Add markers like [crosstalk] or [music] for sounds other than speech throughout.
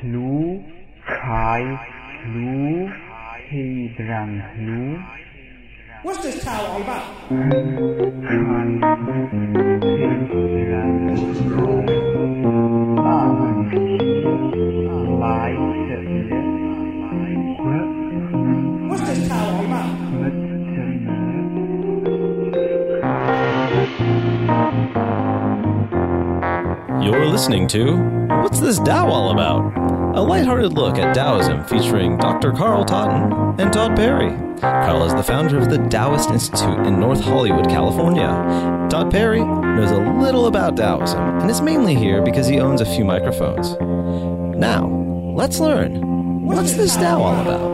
Hlu, Kai, Hlu, He Drang Hlu, What's this towel all about? Kai, He Drang Hlu, Ba Hằng Xí, Lái Sợ Quất, What's this towel all about? Mất Chân Mớ, You're listening to What's This Tao All About? A lighthearted look at Taoism featuring Dr. Carl Totten and Todd Perry. Carl is the founder of the Taoist Institute in North Hollywood, California. Todd Perry knows a little about Taoism and is mainly here because he owns a few microphones. Now, let's learn. What's this Tao all about?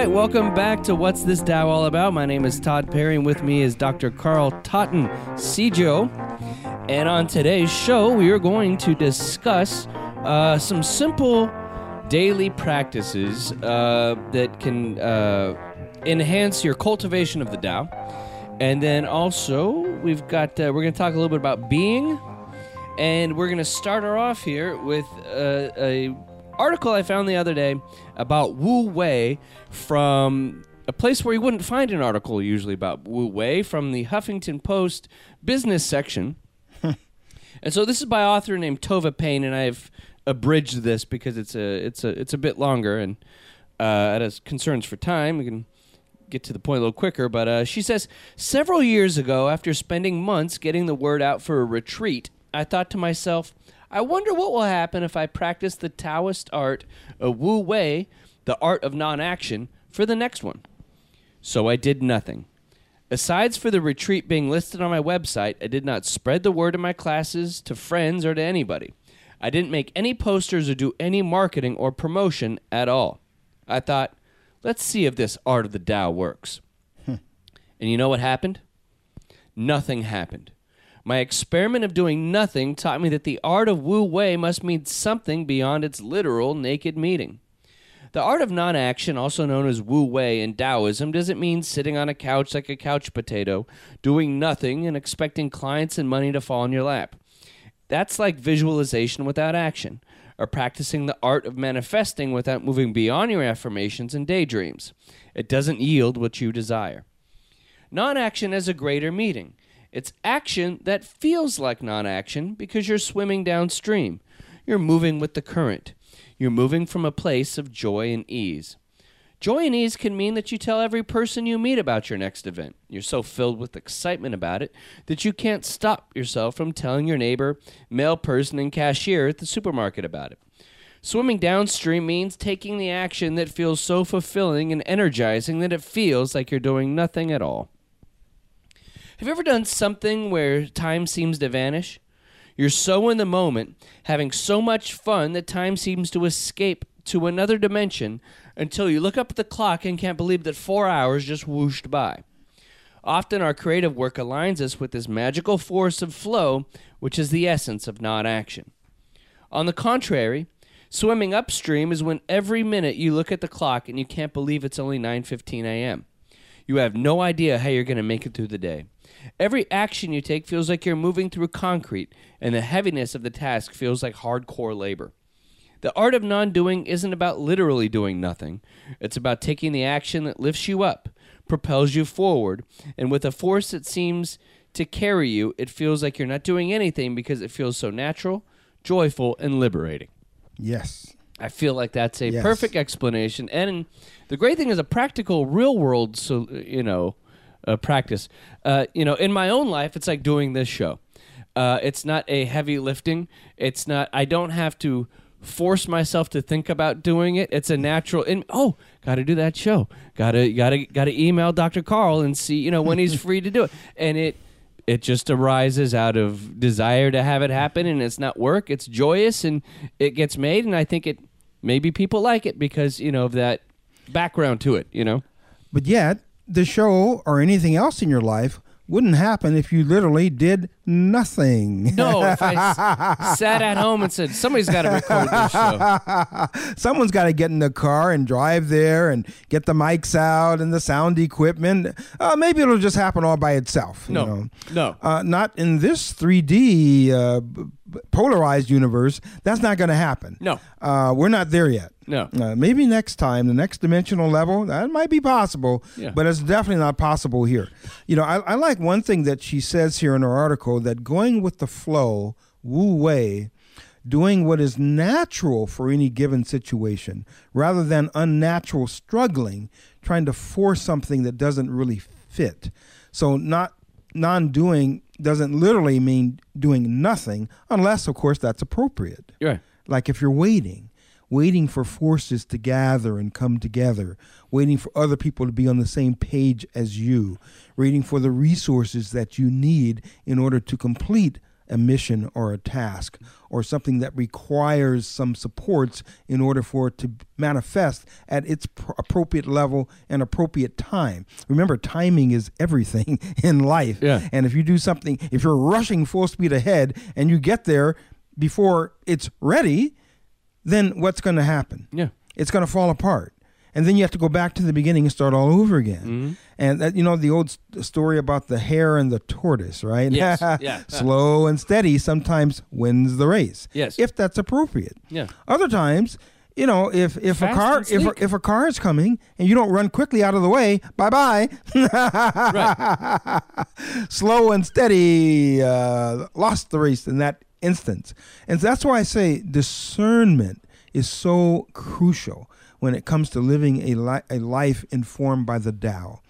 Right, welcome back to What's This Tao All About? My name is Todd Perry, and with me is Dr. Carl Totten, CJO. And on today's show, we are going to discuss uh, some simple daily practices uh, that can uh, enhance your cultivation of the Tao. And then also, we've got uh, we're going to talk a little bit about being, and we're going to start her off here with uh, a article I found the other day about Wu Wei from a place where you wouldn't find an article usually about Wu Wei from the Huffington Post business section. [laughs] and so this is by author named Tova Payne, and I've abridged this because it's a it's a it's a bit longer, and uh, it has concerns for time. We can get to the point a little quicker, but uh, she says several years ago, after spending months getting the word out for a retreat, I thought to myself, I wonder what will happen if I practice the Taoist art of Wu Wei, the art of non-action, for the next one. So I did nothing. Asides for the retreat being listed on my website, I did not spread the word in my classes to friends or to anybody. I didn't make any posters or do any marketing or promotion at all. I thought, let's see if this art of the Tao works. Hmm. and you know what happened? Nothing happened. My experiment of doing nothing taught me that the art of Wu Wei must mean something beyond its literal naked meaning. The art of non action, also known as Wu Wei in Taoism, doesn't mean sitting on a couch like a couch potato, doing nothing and expecting clients and money to fall in your lap. That's like visualization without action, or practicing the art of manifesting without moving beyond your affirmations and daydreams. It doesn't yield what you desire. Non action has a greater meaning. It's action that feels like non action because you're swimming downstream. You're moving with the current. You're moving from a place of joy and ease. Joy and ease can mean that you tell every person you meet about your next event. You're so filled with excitement about it that you can't stop yourself from telling your neighbor, male person, and cashier at the supermarket about it. Swimming downstream means taking the action that feels so fulfilling and energizing that it feels like you're doing nothing at all. Have you ever done something where time seems to vanish? You're so in the moment, having so much fun that time seems to escape to another dimension until you look up at the clock and can't believe that four hours just whooshed by. Often our creative work aligns us with this magical force of flow, which is the essence of non action. On the contrary, swimming upstream is when every minute you look at the clock and you can't believe it's only 9:15 a.m. You have no idea how you're going to make it through the day. Every action you take feels like you're moving through concrete, and the heaviness of the task feels like hardcore labor. The art of non doing isn't about literally doing nothing. It's about taking the action that lifts you up, propels you forward, and with a force that seems to carry you, it feels like you're not doing anything because it feels so natural, joyful, and liberating. Yes. I feel like that's a Yes. perfect explanation. And the great thing is a practical, real world, so you know, uh, practice. Uh, you know, in my own life, it's like doing this show. Uh, it's not a heavy lifting. It's not. I don't have to force myself to think about doing it. It's a natural. In, oh, got to do that show. Got to got to got to email Dr. Carl and see you know when he's [laughs] free to do it. And it it just arises out of desire to have it happen and it's not work it's joyous and it gets made and i think it maybe people like it because you know of that background to it you know But yet, the show or anything else in your life wouldn't happen if you literally did nothing. No, if I s- [laughs] sat at home and said somebody's got to record this show. [laughs] Someone's got to get in the car and drive there and get the mics out and the sound equipment. Uh, maybe it'll just happen all by itself. you No, know. no. Uh, not in this 3D uh, polarized universe. That's not going to happen. No. Uh, we're not there yet. No. Uh, maybe next time, the next dimensional level, that might be possible, Yeah. but it's definitely not possible here. You know, I, I like one thing that she says here in her article that going with the flow, wu wei, doing what is natural for any given situation rather than unnatural struggling, trying to force something that doesn't really fit. So, not non doing doesn't literally mean doing nothing, unless, of course, that's appropriate right. like if you're waiting waiting for forces to gather and come together waiting for other people to be on the same page as you waiting for the resources that you need in order to complete a mission or a task or something that requires some supports in order for it to manifest at its pr- appropriate level and appropriate time. Remember, timing is everything [laughs] in life. Yeah. And if you do something, if you're rushing full speed ahead and you get there before it's ready, then what's going to happen? Yeah. It's going to fall apart. And then you have to go back to the beginning and start all over again. Mm-hmm. And that, you know the old story about the hare and the tortoise, right? Yes, [laughs] yeah. Slow and steady sometimes wins the race. Yes. If that's appropriate. Yeah. Other times, you know, if if Fast a car if a, if a car is coming and you don't run quickly out of the way, bye bye. [laughs] Right. [laughs] Slow and steady, uh, lost the race in that instance, and that's why I say discernment is so crucial when it comes to living a li- a life informed by the Tao.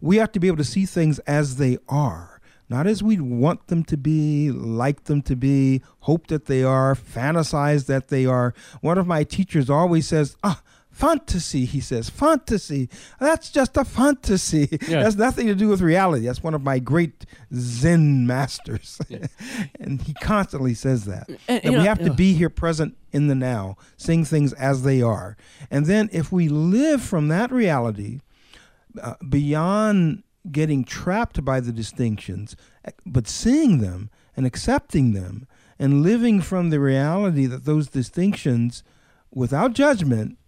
We have to be able to see things as they are not as we want them to be, like them to be, hope that they are, fantasize that they are. One of my teachers always says, ah, fantasy, he says, fantasy. That's just a fantasy. [laughs] Yeah. That's nothing to do with reality. That's one of my great Zen masters. [laughs] and he constantly says that. And, that we know- have to yeah. be here present in the now, seeing things as they are. And then if we live from that reality, uh, beyond getting trapped by the distinctions, eh, but seeing them and accepting them and living from the reality that those distinctions, without judgment,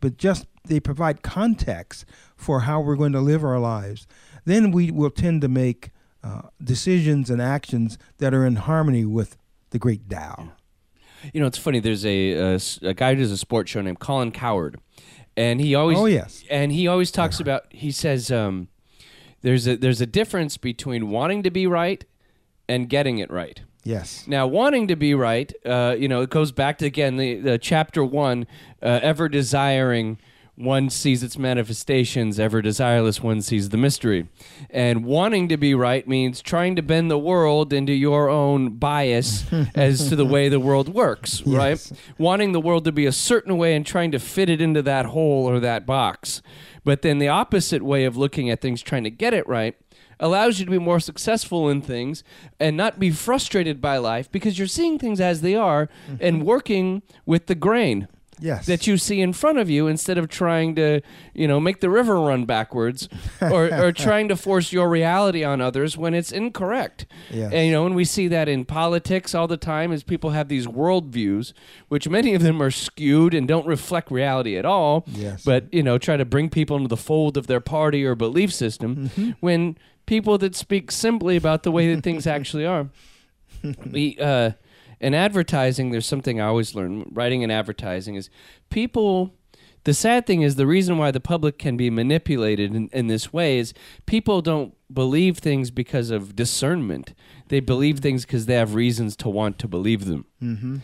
but just they provide context for how we're going to live our lives, then we will tend to make uh, decisions and actions that are in harmony with the great Tao. You know, it's funny. There's a a guy who does a sports show named Colin Cowherd, and he always Oh, yes. and he always talks about. He says um, there's a there's a difference between wanting to be right and getting it right. Yes. Now, wanting to be right, uh, you know, it goes back to again the, the chapter one, uh, ever desiring. One sees its manifestations, ever desireless one sees the mystery. And wanting to be right means trying to bend the world into your own bias [laughs] as to the way the world works, right? Wanting the world to be a certain way and trying to fit it into that hole or that box. But then the opposite way of looking at things, trying to get it right, allows you to be more successful in things and not be frustrated by life because you're seeing things as they are and mm-hmm. working with the grain Yes. that you see in front of you instead of trying to, you know, make the river run backwards [laughs] or, or trying to force your reality on others when it's incorrect. Yes. And, you know, and we see that in politics all the time as people have these worldviews, which many of them are skewed and don't reflect reality at all. Yes. But, you know, try to bring people into the fold of their party or belief system Mm-hmm. when people that speak simply about the way that things actually are. [laughs] we, uh, in advertising, there's something I always learn. Writing in advertising is people. The sad thing is the reason why the public can be manipulated in, in this way is people don't believe things because of discernment. They believe things because they have reasons to want to believe them. Mm-hmm.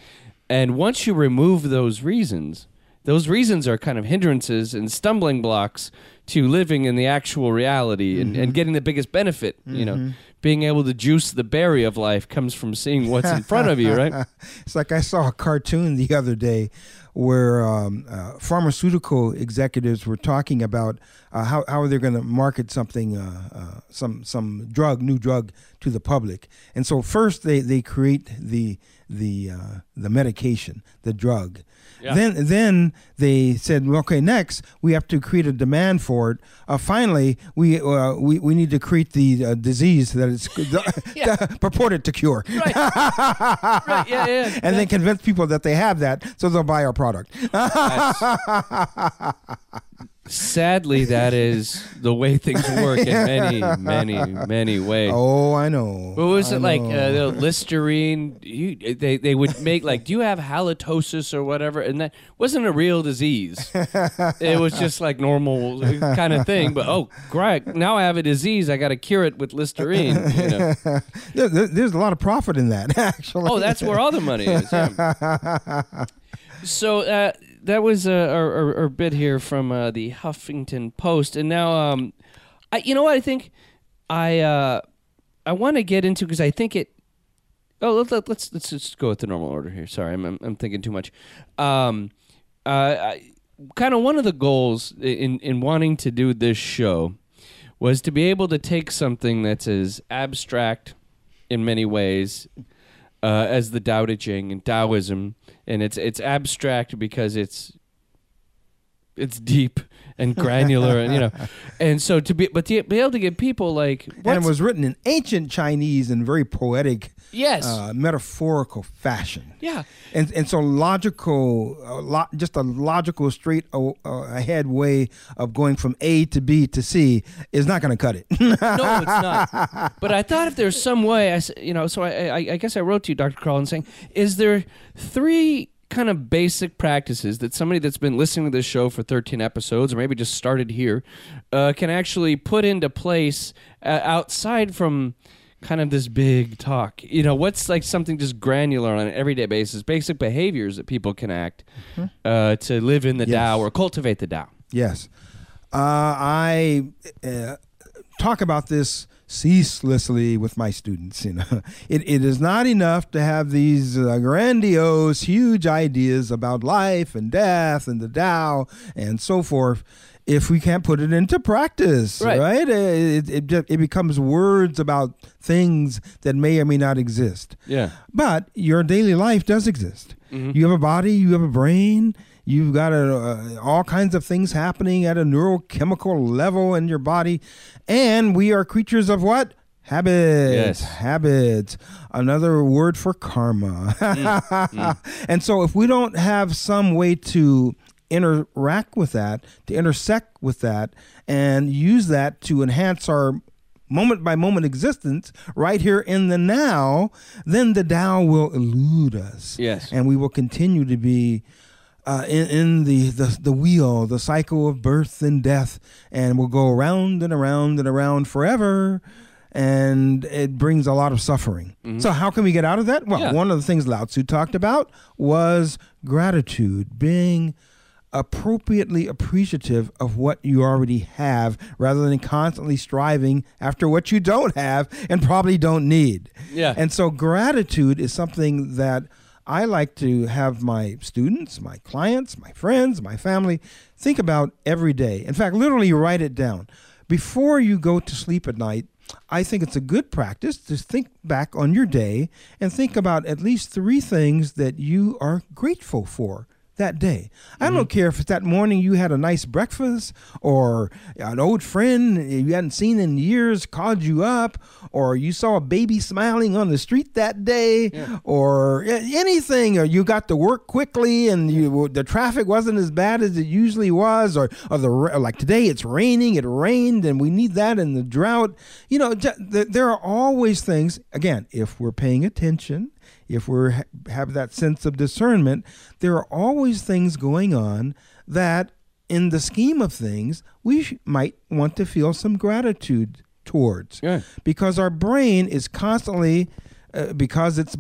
And once you remove those reasons, those reasons are kind of hindrances and stumbling blocks to living in the actual reality and, and getting the biggest benefit. You know, being able to juice the berry of life comes from seeing what's in front of you, right? [laughs] It's like I saw a cartoon the other day where um, uh, pharmaceutical executives were talking about uh, how how are they're going to market something, uh, uh, some some drug, new drug to the public. And so first they, they create the the uh, the medication, the drug. Yeah. Then then they said, well, okay, next we have to create a demand for it. Uh, finally, we uh, we we need to create the uh, disease that it's [laughs] [laughs] Yeah. [laughs] purported to cure. Right. right. Yeah. Yeah. And then convince people that they have that, so they'll buy our product. Sadly, that is the way things work in many, [laughs] many, many ways. Oh, I know. What was I it like? Uh, the Listerine. You, they they would make like, do you have halitosis or whatever? And that wasn't a real disease. it was just like normal kind of thing. But oh, great! Now I have a disease. I got to cure it with Listerine. You know? [laughs] There- there- there's a lot of profit in that, [laughs] actually. Oh, that's where all the money is. yeah. So uh, that was uh, our, our, our bit here from uh, the Huffington Post, and now, um, I, you know what I think I uh, I want to get into because I think it. Oh, let, let, let's let's just go with the normal order here. Sorry, I'm I'm, I'm thinking too much. Um, uh, kind of one of the goals in in wanting to do this show was to be able to take something that's as abstract in many ways uh, as the Tao Te Ching and Taoism, and it's it's abstract because it's it's deep and [laughs] granular, and you know, and so to be but to be able to get people like and it was written in ancient Chinese in very poetic, yes, uh, metaphorical fashion. yeah, And, and so logical, uh, lo- just a logical, straight uh, uh, ahead way of going from A to B to C is not going to cut it. no, it's not. But I thought if there's some way, I you know, so I, I, I guess I wrote to you, Dr. Carl, and saying, is there three kind of basic practices that somebody that's been listening to this show for 13 episodes, or maybe just started here, uh, can actually put into place uh, outside from kind of this big talk? You know, what's like something just granular on an everyday basis, basic behaviors that people can act uh, to live in the Yes. Tao or cultivate the Tao? Yes. Uh, I uh, talk about this ceaselessly with my students. You know, [laughs] it, it is not enough to have these uh, grandiose, huge ideas about life and death and the Tao and so forth. If we can't put it into practice, Right. right? It, it, it, it becomes words about things that may or may not exist. Yeah. But your daily life does exist. Mhm. You have a body, you have a brain, you've got a, uh, all kinds of things happening at a neurochemical level in your body. And we are creatures of what? Habits. Yes. Habits. Another word for karma. [laughs] and so if we don't have some way to interact with that, to intersect with that, and use that to enhance our moment by moment existence right here in the now, then the Tao will elude us. Yes. And we will continue to be uh, in, in the, the, the wheel, the cycle of birth and death, and we'll go around and around and around forever. And it brings a lot of suffering. So, how can we get out of that? Well, Yeah. one of the things Lao Tzu talked about was gratitude, being appropriately appreciative of what you already have rather than constantly striving after what you don't have and probably don't need. Yeah. And so gratitude is something that I like to have my students, my clients, my friends, my family think about every day. In fact, literally write it down. Before you go to sleep at night, I think it's a good practice to think back on your day and think about at least three things that you are grateful for that day. I don't mm-hmm. care if it's that morning you had a nice breakfast or an old friend you hadn't seen in years called you up or you saw a baby smiling on the street that day or anything or you got to work quickly and you the traffic wasn't as bad as it usually was or, or the like today it's raining it rained and we need that in the drought. You know there are always things again if we're paying attention if we have that sense of discernment, there are always things going on that, in the scheme of things, we sh- might want to feel some gratitude towards. Yeah. Because our brain is constantly, uh, because it's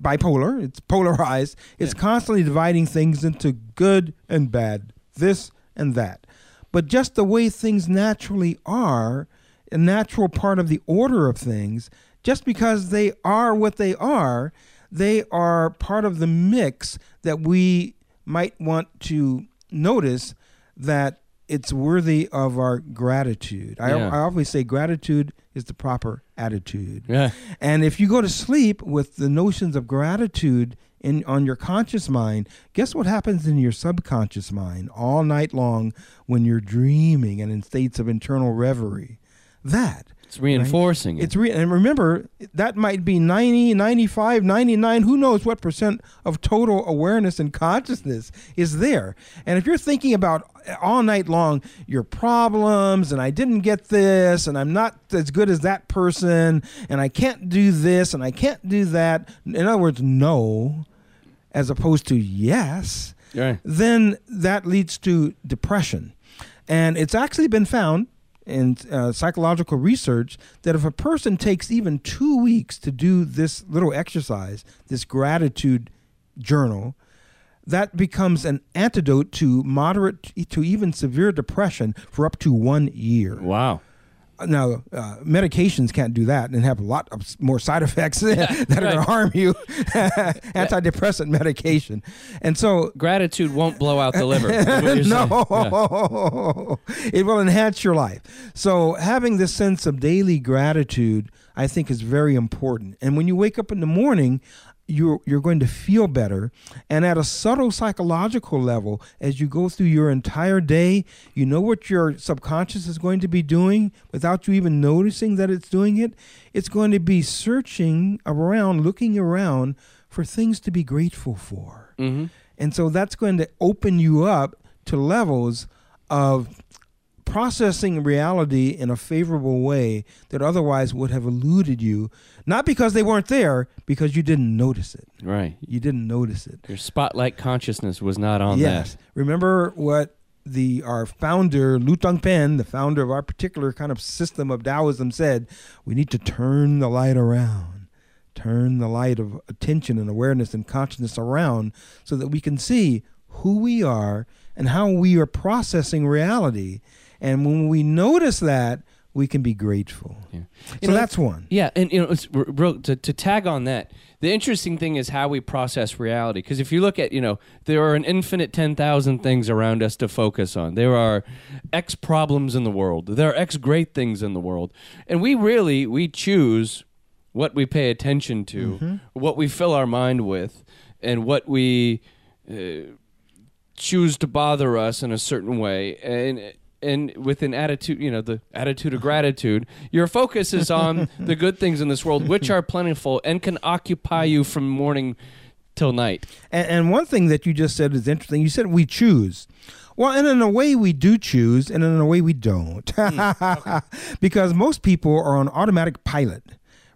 bipolar, it's polarized, it's constantly dividing things into good and bad, this and that. But just the way things naturally are, a natural part of the order of things, just because they are what they are, they are part of the mix that we might want to notice that it's worthy of our gratitude. I, Yeah. I always say gratitude is the proper attitude. Yeah. And if you go to sleep with the notions of gratitude in on your conscious mind, guess what happens in your subconscious mind all night long when you're dreaming and in states of internal reverie? That It's reinforcing it. it's re- and remember that might be 90, 95, 99, who knows what percent of total awareness and consciousness is there. And if you're thinking about eh, all night long your problems and I didn't get this and I'm not as good as that person and I can't do this and I can't do that, in other words, no as opposed to yes, Right. then that leads to depression. And it's actually been found in uh, psychological research that if a person takes even two weeks to do this little exercise, this gratitude journal, that becomes an antidote to moderate to even severe depression for up to one year. Wow. Now, uh, medications can't do that and have a lot of more side [laughs] effects [laughs] that are going to harm you. [laughs] Antidepressant medication. And so Gratitude won't blow out the liver. no, it will enhance your life. So having this sense of daily gratitude, I think, is very important. And when you wake up in the morning, you're you're going to feel better. And at a subtle psychological level, as you go through your entire day, you know what your subconscious is going to be doing without you even noticing that it's doing it. It's going to be searching around, looking around for things to be grateful for. Mhm. And so that's going to open you up to levels of processing reality in a favorable way that otherwise would have eluded you, not because they weren't there, because you didn't notice it. Right. You didn't notice it. Your spotlight consciousness was not on yes. that. Remember what the our founder Lu Tang Pen, the founder of our particular kind of system of Taoism, said: we need to turn the light around, turn the light of attention and awareness and consciousness around, so that we can see who we are and how we are processing reality. And when we notice that, we can be grateful. Yeah. So You know, that's one. Yeah, and you know, r- to, to tag on that, the interesting thing is how we process reality. Because if you look at, you know, there are an infinite ten thousand things around us to focus on. There are X problems in the world. There are X great things in the world, and we really we choose what we pay attention to, what we fill our mind with, and what we uh, choose to bother us in a certain way and and with an attitude you know the attitude of gratitude your focus is on [laughs] the good things in this world which are plentiful and can occupy you from morning till night And, and one thing that you just said is interesting. You said we choose. Well, and in a way we do choose, and in a way we don't, hmm, [laughs] because most people are on automatic pilot.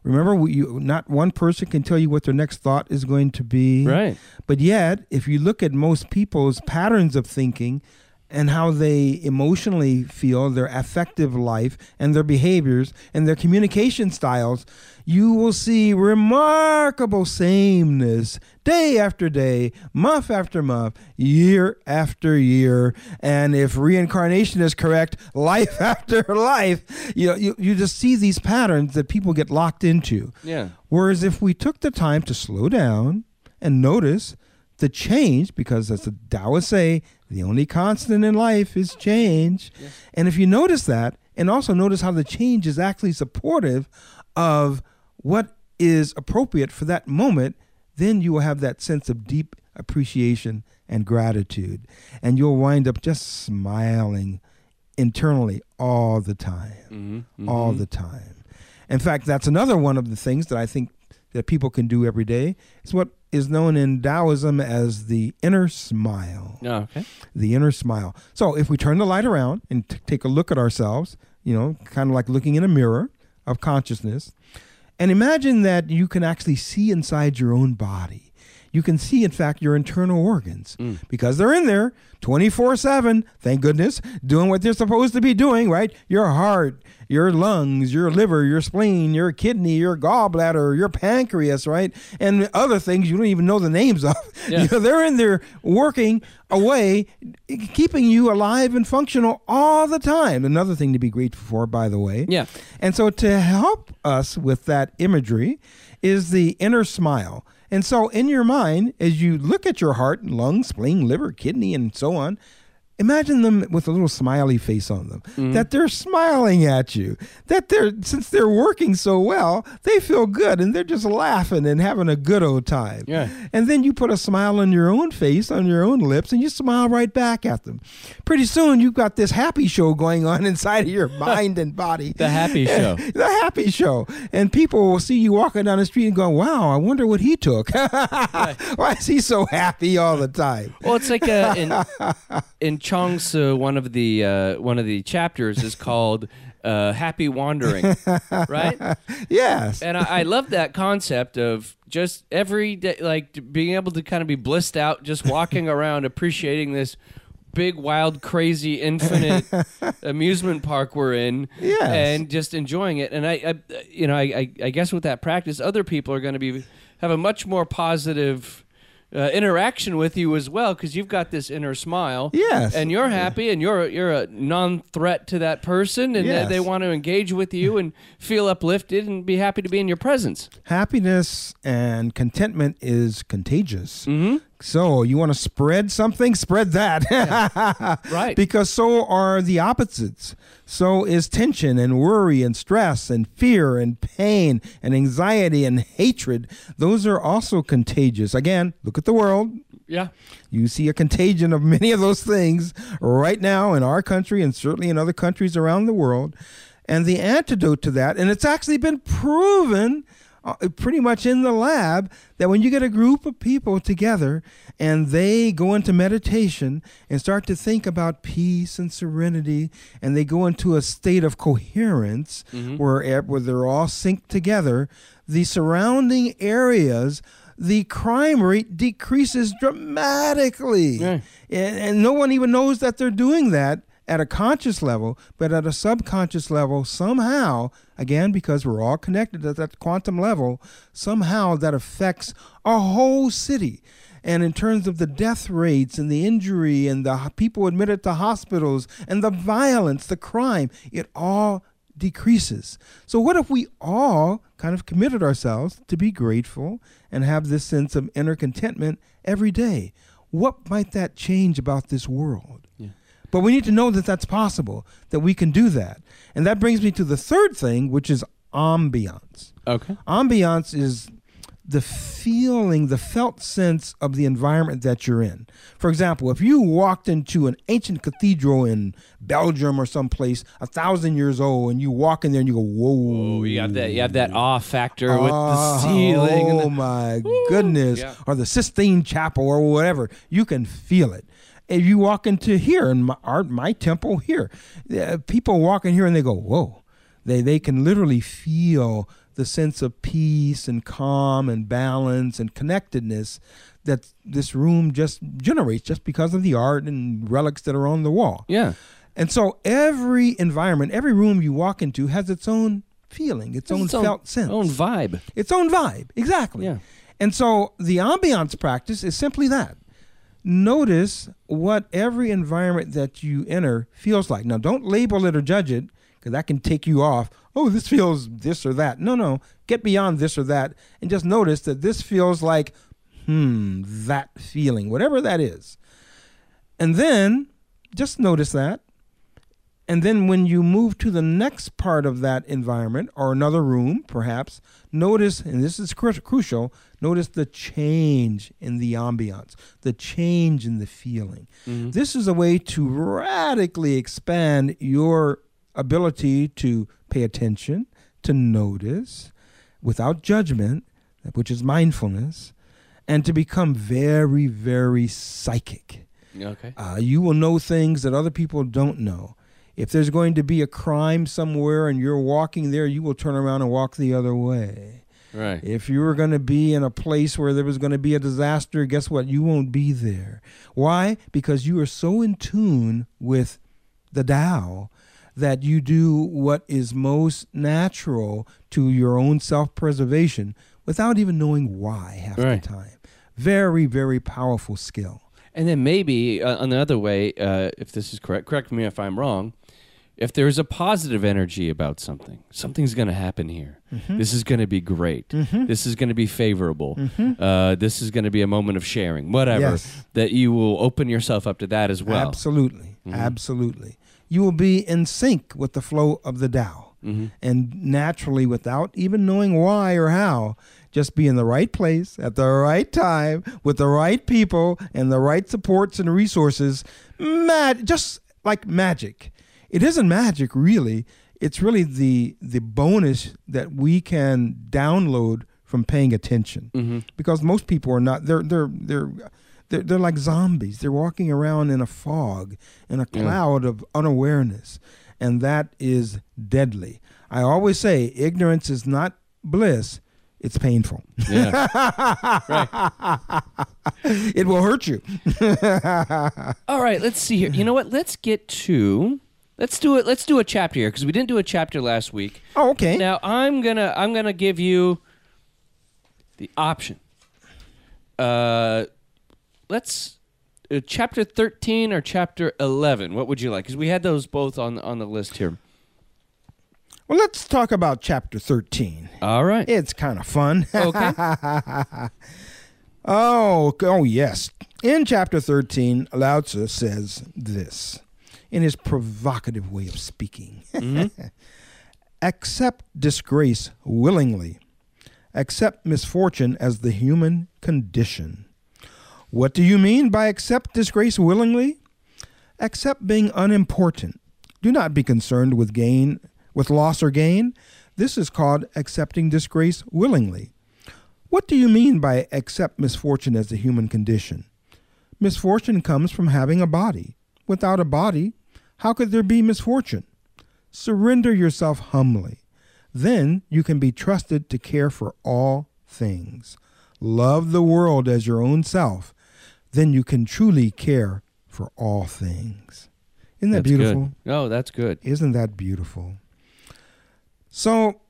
Remember, we, you, not one person can tell you what their next thought is going to be. Right. But yet, if you look at most people's patterns of thinking and how they emotionally feel, their affective life, and their behaviors, and their communication styles, you will see remarkable sameness day after day, month after month, year after year. And if reincarnation is correct, [laughs] life after life, you, you, you just see these patterns that people get locked into. yeah Whereas if we took the time to slow down and notice the change, because as the Taoists say, the only constant in life is change. And if you notice that, and also notice how the change is actually supportive of what is appropriate for that moment, then you will have that sense of deep appreciation and gratitude. And you'll wind up just smiling internally all the time mm-hmm. all the time. In fact, that's another one of the things that I think that people can do every day. It's what is known in Taoism as the inner smile. oh, okay The inner smile. So if we turn the light around and t- take a look at ourselves, you know, kind of like looking in a mirror of consciousness, and imagine that you can actually see inside your own body. You can see, in fact, your internal organs mm. because they're in there 24 7, thank goodness, doing what they're supposed to be doing, right? Your heart, your lungs, your liver, your spleen, your kidney, your gallbladder, your pancreas, right? And other things you don't even know the names of. [laughs] Yeah. You know, they're in there working away, keeping you alive and functional all the time. Another thing to be grateful for, by the way. Yeah. And so to help us with that imagery is the inner smile. And so, in your mind, as you look at your heart, and lungs, spleen, liver, kidney, and so on, imagine them with a little smiley face on them. Mm-hmm. That they're smiling at you. That they're since they're working so well, they feel good and they're just laughing and having a good old time. Yeah. And then you put a smile on your own face, on your own lips, and you smile right back at them. Pretty soon, you've got this happy show going on [laughs] inside of your mind and body. [laughs] The happy [laughs] show. the happy show. And people will see you walking down the street and going wow, I wonder what he took. Why is he so happy all the time? Well, it's like uh, in in Chuang Tzu, one of the uh, one of the chapters is called uh, "Happy Wandering," right? [laughs] Yes. And I, I love that concept of just every day, like being able to kind of be blissed out, just walking [laughs] around, appreciating this big, wild, crazy, infinite [laughs] amusement park we're in, Yes. and just enjoying it. And I, I you know, I, I, I guess with that practice, other people are going to be have a much more positive. Uh, interaction with you as well because you've got this inner smile Yes. and you're happy and you're you're a non-threat to that person and Yes. they, they want to engage with you and feel uplifted and be happy to be in your presence Happiness and contentment is contagious. Mm-hmm. So you want to spread something, spread that. [laughs] Right. Because so are the opposites. So is tension and worry and stress and fear and pain and anxiety and hatred. Those are also contagious. Again, look at the world. yeah You see a contagion of many of those things right now in our country and certainly in other countries around the world. And the antidote to that, and it's actually been proven Uh, pretty much in the lab, that when you get a group of people together and they go into meditation and start to think about peace and serenity, and they go into a state of coherence mm-hmm. where, e- where they're all synced together, the surrounding areas the crime rate decreases dramatically. Yeah. And, and no one even knows that they're doing that at a conscious level, but at a subconscious level, somehow, again, because we're all connected at that quantum level, somehow that affects a whole city. And in terms of the death rates and the injury and the people admitted to hospitals and the violence, the crime, it all decreases. So, what if we all kind of committed ourselves to be grateful and have this sense of inner contentment every day? What might that change about this world? But we need to know that that's possible, that we can do that. And that brings me to the third thing, which is ambiance. okay Ambiance is the feeling, the felt sense of the environment that you're in. For example, if you walked into an ancient cathedral in Belgium or someplace a thousand years old, and you walk in there and you go, "Whoa!" oh you have that you have that awe factor with the Oh, ceiling and Oh the, my goodness! Yeah. Or the Sistine Chapel or whatever. You can feel it. If you walk into here in my, our, my temple here, uh, people walk in here and they go, "Whoa!" They they can literally feel the sense of peace and calm and balance and connectedness that this room just generates just because of the art and relics that are on the wall. yeah And so every environment, every room you walk into has its own feeling, its own Its felt sense its own vibe its own vibe exactly Yeah. and so the ambiance practice is simply that notice what every environment that you enter feels like. Now don't label it or judge it because that can take you off. Oh this feels this or that. No no. Get beyond this or that and just notice that this feels like hmm that feeling whatever that is. And then just notice that and then when you move to the next part of that environment or another room, perhaps, notice, and this is cru- crucial, notice the change in the ambiance, the change in the feeling. This is a way to radically expand your ability to pay attention, to notice without judgment, which is mindfulness, and to become very, very psychic. okay Uh, you will know things that other people don't know. If there's going to be a crime somewhere and you're walking there, you will turn around and walk the other way. right If you were going to be in a place where there was going to be a disaster, guess what? You won't be there. Why? Because you are so in tune with the Tao that you do what is most natural to your own self preservation without even knowing why half Right. the time. Very, very powerful skill. And then maybe uh, another way, uh, if this is correct, correct me if I'm wrong. If there's a positive energy about something, something's going to happen here. Mm-hmm. This is going to be great. This is going to be favorable. Uh, this is going to be a moment of sharing, whatever. Yes. That you will open yourself up to that as well. Absolutely. Absolutely. You will be in sync with the flow of the Tao. And naturally, without even knowing why or how, just be in the right place at the right time with the right people and the right supports and resources. Mad, just like magic. It isn't magic, really. It's really the the bonus that we can download from paying attention. Mm-hmm. Because most people are not. They're they're they're they're, they're like zombies. They're walking around in a fog, in a cloud of unawareness, and that is deadly. I always say ignorance is not bliss; it's painful. Yeah. [laughs] It will hurt you. [laughs] All right, let's see here. You know what? Let's get to let's do it. Let's do a chapter here because we didn't do a chapter last week. Oh, okay. Now I'm gonna I'm gonna give you the option. Uh, let's uh, chapter thirteen or chapter eleven. What would you like? Because we had those both on on the list here. well, let's talk about chapter thirteen. All right. It's kind of fun. [laughs] Okay. Oh, oh yes. In chapter 13, Lao Tzu says this in his provocative way of speaking mm-hmm. [laughs] Accept disgrace willingly, accept misfortune as the human condition. What do you mean by accept disgrace willingly? Accept being unimportant. Do not be concerned with gain, with loss or gain. This is called accepting disgrace willingly. What do you mean by accept misfortune as the human condition? Misfortune comes from having a body. Without a body, how could there be misfortune? Surrender yourself humbly. Then you can be trusted to care for all things. Love the world as your own self. Then you can truly care for all things. Isn't that That's beautiful? Good. Oh, that's good. Isn't that beautiful? So,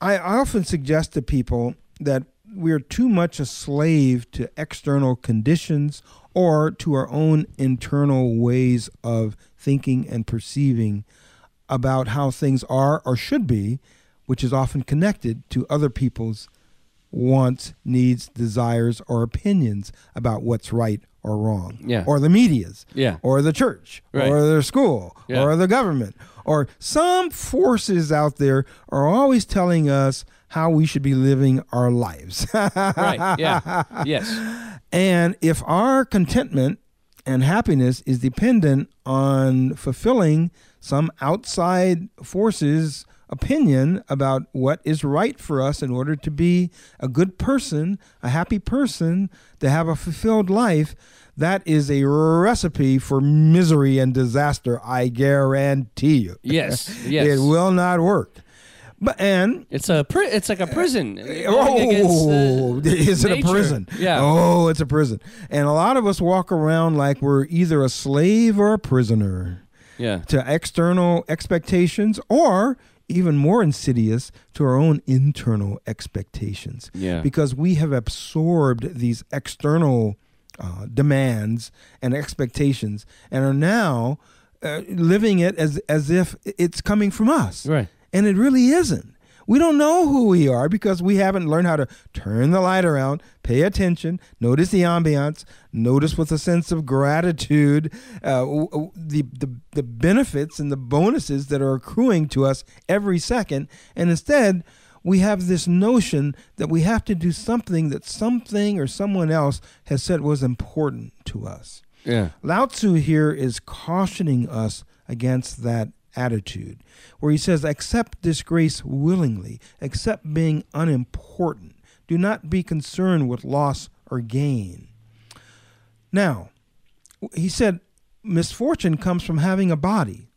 I I often suggest to people that we're too much a slave to external conditions or to our own internal ways of thinking and perceiving about how things are or should be, which is often connected to other people's wants, needs, desires, or opinions about what's right or wrong. Yeah. Or the media's Yeah. or the church Right. or the school Yeah. or the government or some forces out there are always telling us how we should be living our lives. Right. Yeah. [laughs] Yes. and if our contentment and happiness is dependent on fulfilling some outside forces opinion about what is right for us in order to be a good person, a happy person, to have a fulfilled life, that is a recipe for misery and disaster, I guarantee you. Yes. [laughs] Yes. It will not work. But and It's a pri- it's like a prison. Oh, against, uh, [laughs] is it a prison? Yeah. Oh, it's a prison. And a lot of us walk around like we're either a slave or a prisoner Yeah. to external expectations or even more insidious to our own internal expectations. Yeah. Because we have absorbed these external uh, demands and expectations and are now uh, living it as as if it's coming from us. Right. And it really isn't. We don't know who we are because we haven't learned how to turn the light around, pay attention, notice the ambiance, notice with a sense of gratitude uh, the, the, the benefits and the bonuses that are accruing to us every second. And instead, we have this notion that we have to do something that something or someone else has said was important to us. Yeah. Lao Tzu here is cautioning us against that attitude, where he says, accept disgrace willingly, accept being unimportant, do not be concerned with loss or gain. Now, he said, misfortune comes from having a body.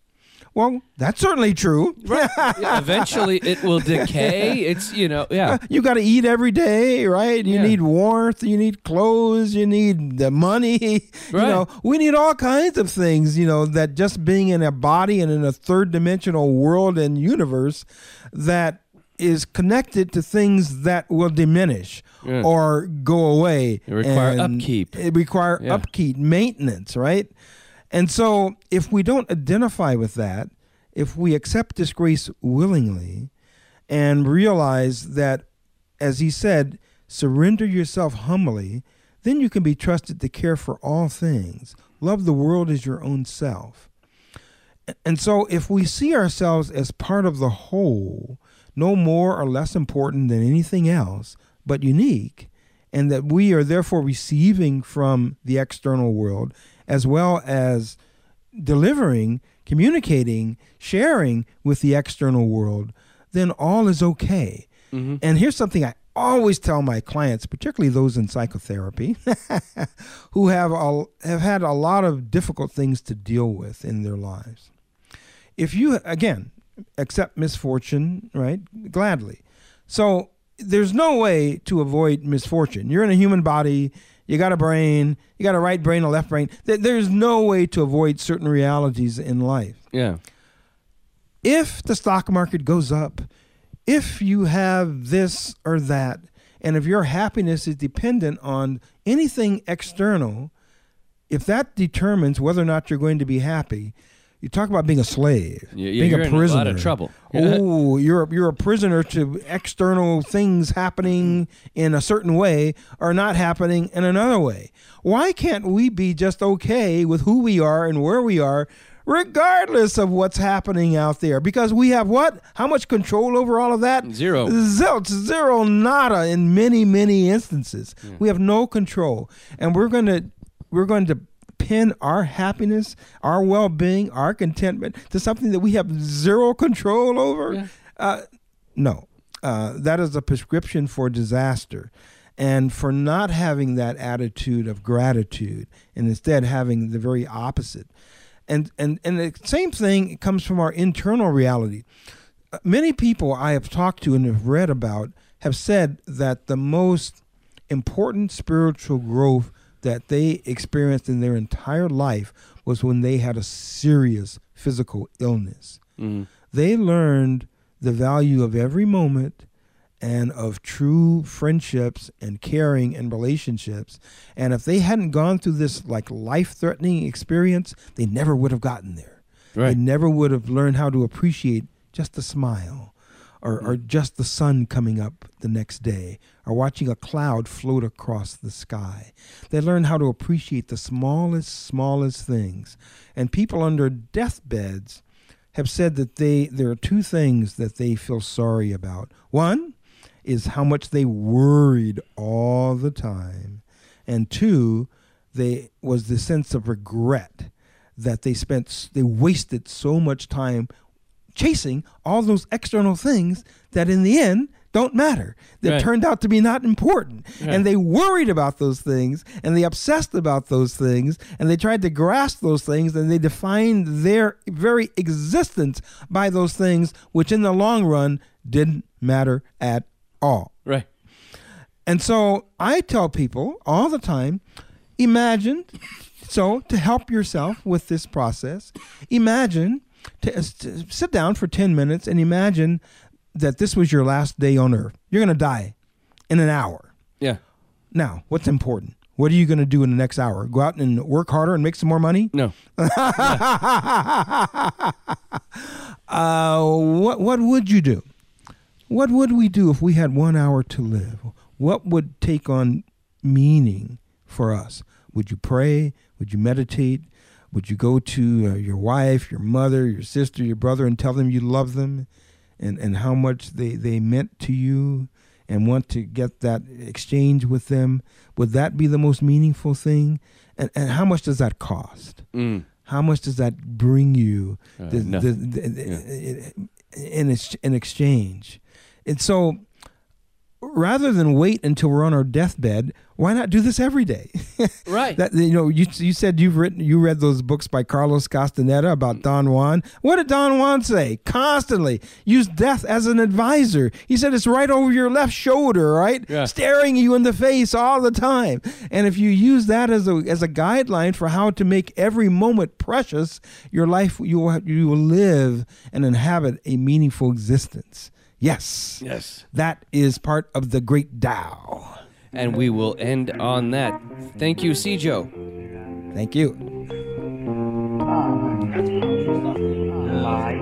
Well, that's certainly true. [laughs] Yeah, eventually it will decay. It's you know yeah uh, You got to eat every day, right? You Yeah. need warmth, you need clothes, you need the money. [laughs] You know, we need all kinds of things, you know, that just being in a body and in a third dimensional world and universe that is connected to things that will diminish Yeah. or go away. It require upkeep. It require Yeah. upkeep, maintenance, right? And so if we don't identify with that if we accept this grace willingly and realize that, as he said, surrender yourself humbly, then you can be trusted to care for all things. Love the world as your own self. And so, if we see ourselves as part of the whole, no more or less important than anything else, but unique, and that we are therefore receiving from the external world as well as delivering, communicating, sharing with the external world, then all is okay. Mm-hmm. And here's something I always tell my clients, particularly those in psychotherapy, [laughs] who have a, have had a lot of difficult things to deal with in their lives. If you again accept misfortune, right, gladly. So there's no way to avoid misfortune. You're in a human body. You got a brain. You got a right brain, a left brain. There's no way to avoid certain realities in life Yeah. if the stock market goes up, if you have this or that, and if your happiness is dependent on anything external, if that determines whether or not you're going to be happy, you talk about being a slave, You- being you're a in a prisoner. lot of trouble. Oh, you're a, you're a prisoner to external things happening in a certain way or not happening in another way. Why can't we be just okay with who we are and where we are, regardless of what's happening out there? Because we have what? How much control over all of that? Zero. Zilch, zero, nada in many, many instances. We have no control, and we're going to we're going to pin our happiness, our well-being, our contentment to something that we have zero control over. Yeah. Uh, no, uh, that is a prescription for disaster. And for not having that attitude of gratitude and instead having the very opposite. And, and, and the same thing comes from our internal reality. Uh, Many people I have talked to and have read about have said that the most important spiritual growth that they experienced in their entire life was when they had a serious physical illness. Mhm. They learned the value of every moment and of true friendships and caring and relationships. And if they hadn't gone through this like life threatening experience, they never would have gotten there. Right. They never would have learned how to appreciate just a smile or, or mm. just the sun coming up the next day or watching a cloud float across the sky. They learn how to appreciate the smallest, smallest things. And people under deathbeds have said that they there are two things that they feel sorry about. One is how much they worried all the time. And two, they was the sense of regret that they spent they wasted so much time chasing all those external things that in the end don't matter that Right. turned out to be not important Right. and they worried about those things and they obsessed about those things and they tried to grasp those things and they defined their very existence by those things which in the long run didn't matter at all Right. and so I tell people all the time imagine, so to help yourself with this process, imagine to sit down for 10 minutes and imagine that this was your last day on earth. You're going to die in an hour. Yeah. Now, what's important? What are you going to do in the next hour? Go out and work harder and make some more money? No. [laughs] uh, what what would you do? What would we do if we had one hour to live? What would take on meaning for us? Would you pray? Would you meditate? Would you go to uh, your wife, your mother, your sister, your brother, and tell them you love them, and and how much they they meant to you, and want to get that exchange with them? Would that be the most meaningful thing? And and how much does that cost? Mm. How much does that bring you Uh, the, the, the, in, ex- in exchange? And so rather than wait until we're on our deathbed, why not do this every day? [laughs] Right. that you know, you you said you've written you read those books by Carlos Castaneda about Don Juan. What did Don Juan say? Constantly use death as an advisor. He said it's right over your left shoulder, right? Yeah. Staring you in the face all the time. And if you use that as a as a guideline for how to make every moment precious, your life you will you will live and inhabit a meaningful existence. Yes. yes. That is part of the great Tao. And we will end on that. Thank you, Sijo. Thank you. Life